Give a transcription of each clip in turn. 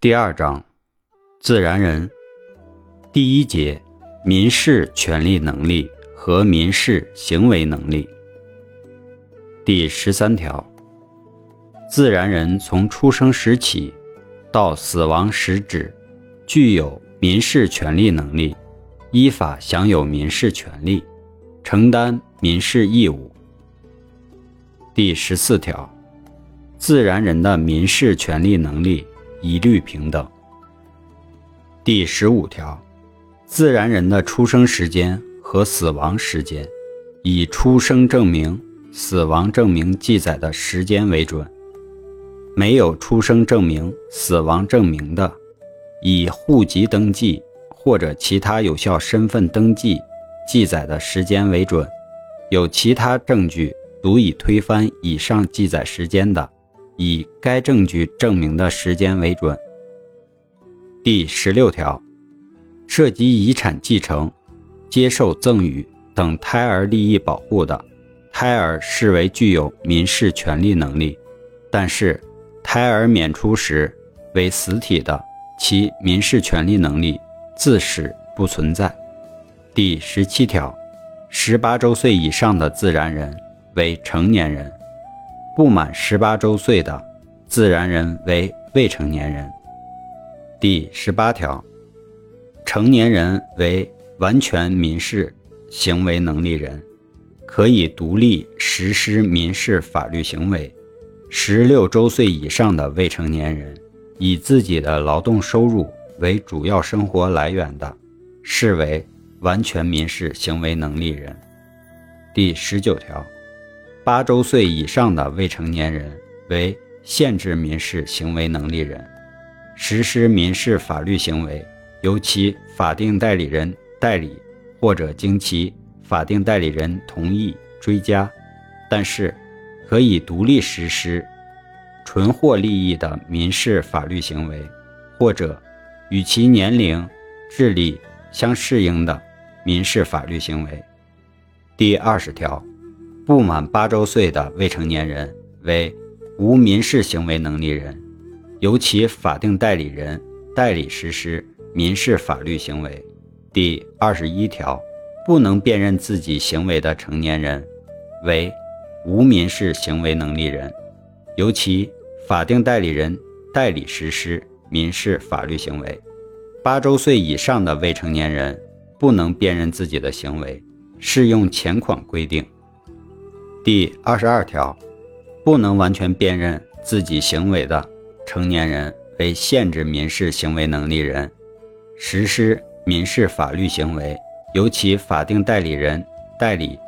第二章，自然人。第一节，民事权利能力和民事行为能力。第十三条，自然人从出生时起到死亡时止，具有民事权利能力，依法享有民事权利，承担民事义务。第十四条，自然人的民事权利能力。一律平等。第十五条，自然人的出生时间和死亡时间，以出生证明、死亡证明记载的时间为准；没有出生证明、死亡证明的，以户籍登记或者其他有效身份登记记载的时间为准；有其他证据足以推翻以上记载时间的。以该证据证明的时间为准。第十六条，涉及遗产继承、接受赠与等胎儿利益保护的，胎儿视为具有民事权利能力；但是，胎儿娩出时为死体的，其民事权利能力自始不存在。第十七条，十八周岁以上的自然人为成年人。不满十八周岁的自然人为未成年人。第十八条，成年人为完全民事行为能力人，可以独立实施民事法律行为。十六周岁以上的未成年人，以自己的劳动收入为主要生活来源的，视为完全民事行为能力人。第十九条。八周岁以上的未成年人为限制民事行为能力人，实施民事法律行为由其法定代理人代理或者经其法定代理人同意追加，但是可以独立实施纯获利益的民事法律行为，或者与其年龄、智力相适应的民事法律行为。第二十条。不满八周岁的未成年人为无民事行为能力人，由其法定代理人代理实施民事法律行为。第二十一条，不能辨认自己行为的成年人为无民事行为能力人，由其法定代理人代理实施民事法律行为。八周岁以上的未成年人不能辨认自己的行为，适用前款规定。第二十二条，不能完全辨认自己行为的成年人为限制民事行为能力人，实施民事法律行为由其法定代理人代理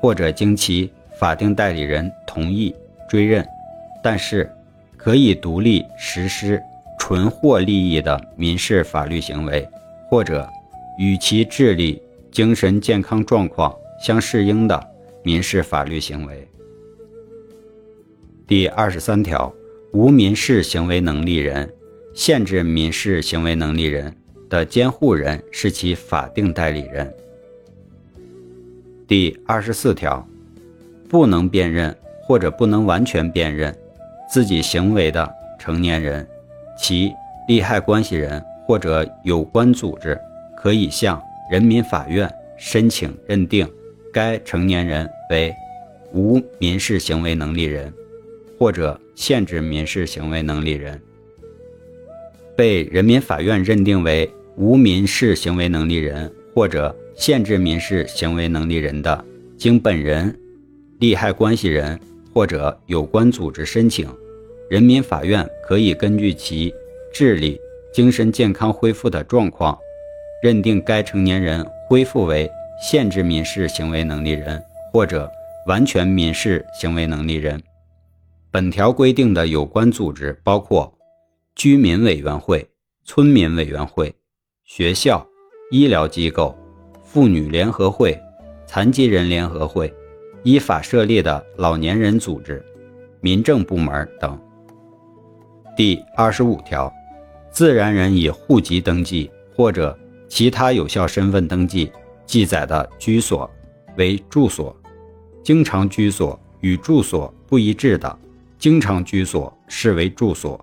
或者经其法定代理人同意追认，但是可以独立实施纯获利益的民事法律行为，或者与其智力、精神健康状况相适应的。民事法律行为。第二十三条，无民事行为能力人、限制民事行为能力人的监护人是其法定代理人。第二十四条，不能辨认或者不能完全辨认自己行为的成年人，其利害关系人或者有关组织可以向人民法院申请认定。该成年人为无民事行为能力人，或者限制民事行为能力人，被人民法院认定为无民事行为能力人或者限制民事行为能力人的，经本人、利害关系人或者有关组织申请，人民法院可以根据其智力、精神健康恢复的状况，认定该成年人恢复为。限制民事行为能力人或者完全民事行为能力人，本条规定的有关组织包括居民委员会、村民委员会、学校、医疗机构、妇女联合会、残疾人联合会、依法设立的老年人组织、民政部门等。第二十五条，自然人以户籍登记或者其他有效身份登记。记载的居所为住所，经常居所与住所不一致的，经常居所视为住所。